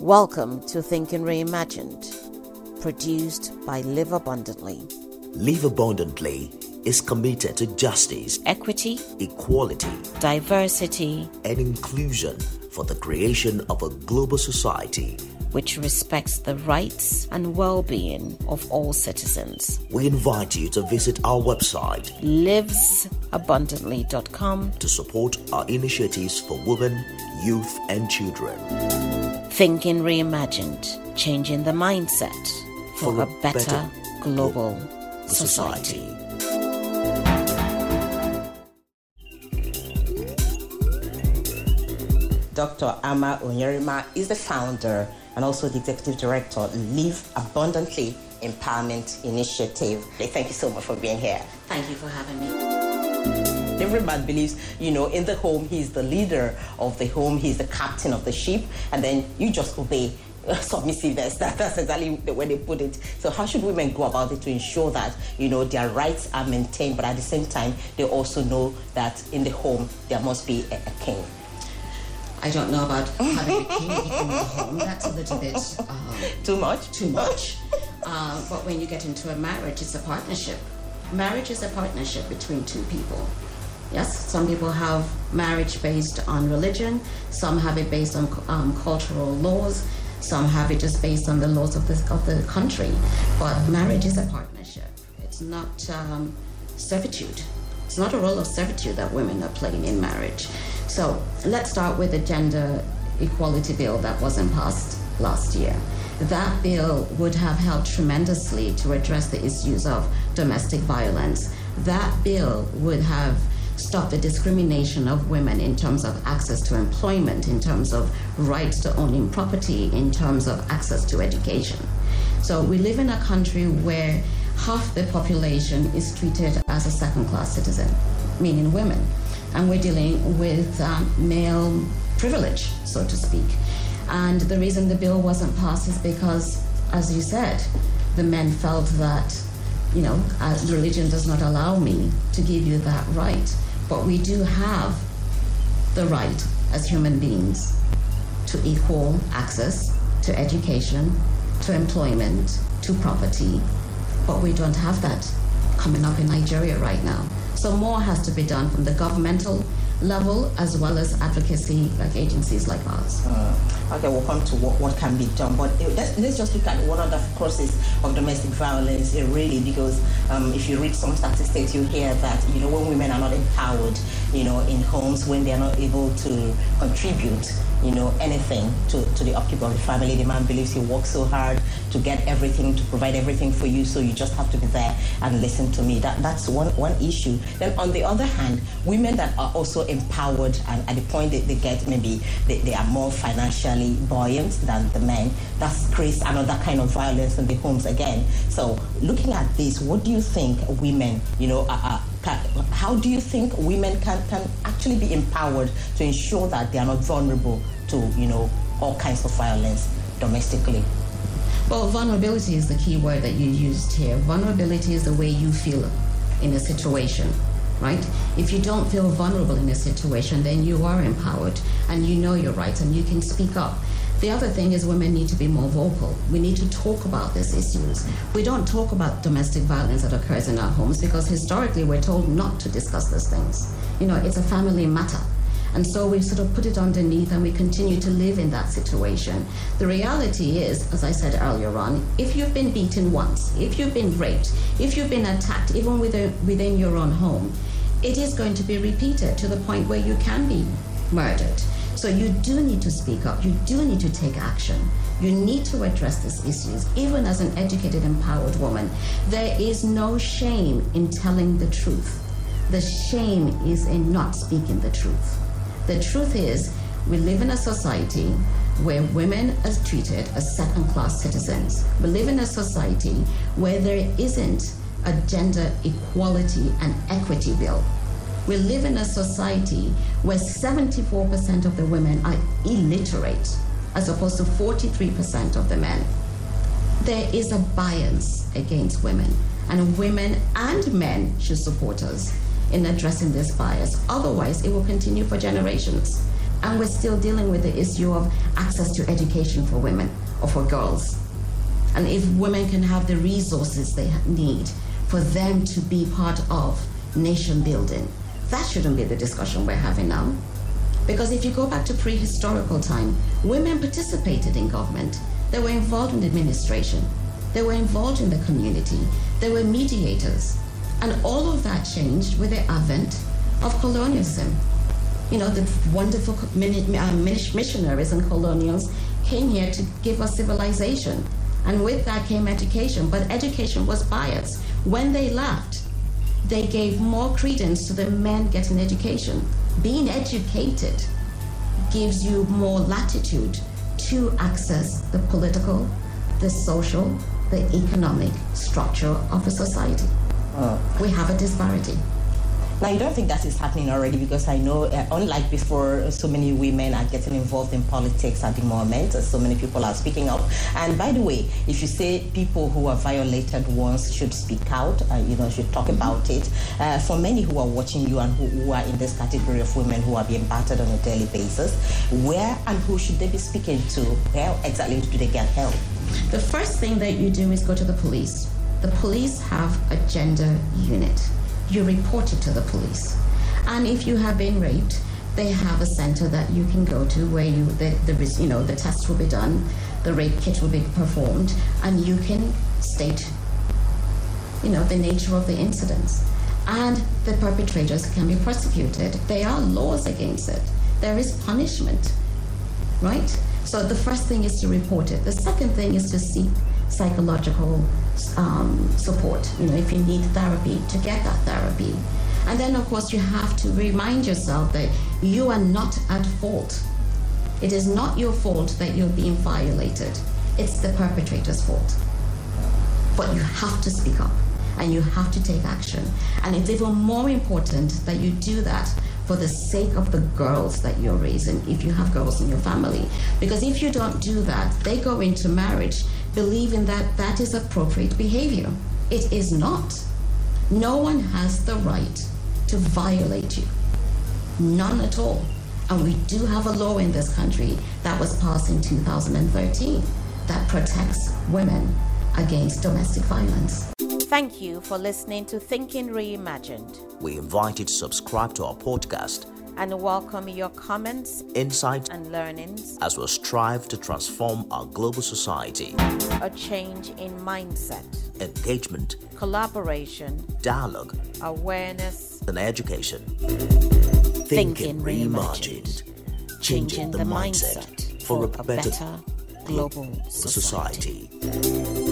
Welcome to Thinking Reimagined, produced by Live Abundantly. Live Abundantly is committed to justice, equity, equality, diversity, and inclusion for the creation of a global society which respects the rights and well being of all citizens. We invite you to visit our website, livesabundantly.com, to support our initiatives for women, youth, and children. Thinking Reimagined, changing the mindset for, for a, better, better global society. society. Dr. Ama Onyerima is the founder and also the executive director, Live Abundantly Empowerment Initiative. Thank you so much for being here. Thank you for having me. Every man believes, you know, in the home, he's the leader of the home, he's the captain of the ship, and then you just obey submissiveness. That, that's exactly the way they put it. So how should women go about it to ensure that you know their rights are maintained, but at the same time they also know that in the home there must be a, a king. I don't know about having a king in the home. That's a little bit um, too much. Too much. Uh, but when you get into a marriage, it's a partnership. Marriage is a partnership between two people. Yes, some people have marriage based on religion. Some have it based on um, cultural laws. Some have it just based on the laws of the of the country. But marriage is a partnership. It's not um, servitude. It's not a role of servitude that women are playing in marriage. So let's start with the gender equality bill that wasn't passed last year. That bill would have helped tremendously to address the issues of domestic violence. That bill would have stopped the discrimination of women in terms of access to employment, in terms of rights to owning property, in terms of access to education. So we live in a country where half the population is treated as a second class citizen, meaning women and we're dealing with um, male privilege, so to speak. And the reason the bill wasn't passed is because, as you said, the men felt that, you know, uh, religion does not allow me to give you that right. But we do have the right as human beings to equal access to education, to employment, to property. But we don't have that coming up in Nigeria right now. So more has to be done from the governmental level as well as advocacy like agencies like ours. Uh, okay, we'll come to what, what can be done, but let's, let's just look at one of the causes of domestic violence uh, really because um, if you read some statistics you hear that you know when women are not empowered you know in homes when they are not able to contribute you know, anything to, to the upkeep of the family. The man believes he works so hard to get everything, to provide everything for you, so you just have to be there and listen to me. That that's one one issue. Then on the other hand, women that are also empowered and at the point that they get maybe they, they are more financially buoyant than the men, that creates another kind of violence in the homes again. So looking at this, what do you think women, you know, are, are how do you think women can, can actually be empowered to ensure that they are not vulnerable to, you know, all kinds of violence domestically? Well, vulnerability is the key word that you used here. Vulnerability is the way you feel in a situation, right? If you don't feel vulnerable in a situation, then you are empowered and you know your rights and you can speak up. The other thing is women need to be more vocal. We need to talk about these issues. We don't talk about domestic violence that occurs in our homes because historically we're told not to discuss these things. You know, it's a family matter. And so we sort of put it underneath and we continue to live in that situation. The reality is, as I said earlier on, if you've been beaten once, if you've been raped, if you've been attacked, even within, within your own home, it is going to be repeated to the point where you can be murdered. So you do need to speak up. You do need to take action. You need to address these issues. Even as an educated, empowered woman, there is no shame in telling the truth. The shame is in not speaking the truth. The truth is, we live in a society where women are treated as second class citizens. We live in a society where there isn't a gender equality and equity bill we live in a society where 74% of the women are illiterate, as opposed to 43% of the men. There is a bias against women, and women and men should support us in addressing this bias. Otherwise, it will continue for generations. And we're still dealing with the issue of access to education for women or for girls. And if women can have the resources they need for them to be part of nation building, that shouldn't be the discussion we're having now. Because if you go back to prehistorical time, women participated in government. They were involved in administration. They were involved in the community. They were mediators. And all of that changed with the advent of colonialism. You know, the wonderful uh, missionaries and colonials came here to give us civilization. And with that came education. But education was biased. When they left, they gave more credence to the men getting education. Being educated gives you more latitude to access the political, the social, the economic structure of a society. Uh, we have a disparity. Now, you don't think that is happening already because I know, uh, unlike before, so many women are getting involved in politics at the moment. So many people are speaking up. And by the way, if you say people who are violated once should speak out, uh, you know, should talk about it. Uh, for many who are watching you and who, who, are in this category of women who are being battered on a daily basis, where and who should they be speaking to? Where exactly do they get help? The first thing that you do is go to the police. The police have a gender unit you report it to the police. And if you have been raped, they have a center that you can go to where you the, the you know the tests will be done, the rape kit will be performed, and you can state you know the nature of the incidents. And the perpetrators can be prosecuted. There are laws against it. There is punishment, right? So the first thing is to report it. The second thing is to seek psychological um, support. You know, if you need therapy, to get that therapy. And then, of course, you have to remind yourself that you are not at fault. It is not your fault that you're being violated. It's the perpetrator's fault. But you have to speak up and you have to take action. And it's even more important that you do that for the sake of the girls that you're raising, if you have girls in your family. Because if you don't do that, they go into marriage believing that that is appropriate behavior. It is not. No one has the right to violate you. None at all. And we do have a law in this country that was passed in 2013 that protects women against domestic violence. Thank you for listening to Thinking Reimagined. We invite you to subscribe to our podcast and welcome your comments, insights, and learnings as we strive to transform our global society. A change in mindset, engagement, collaboration, dialogue, awareness, and education. Thinking, reimagined, changing the mindset for a better global society. society.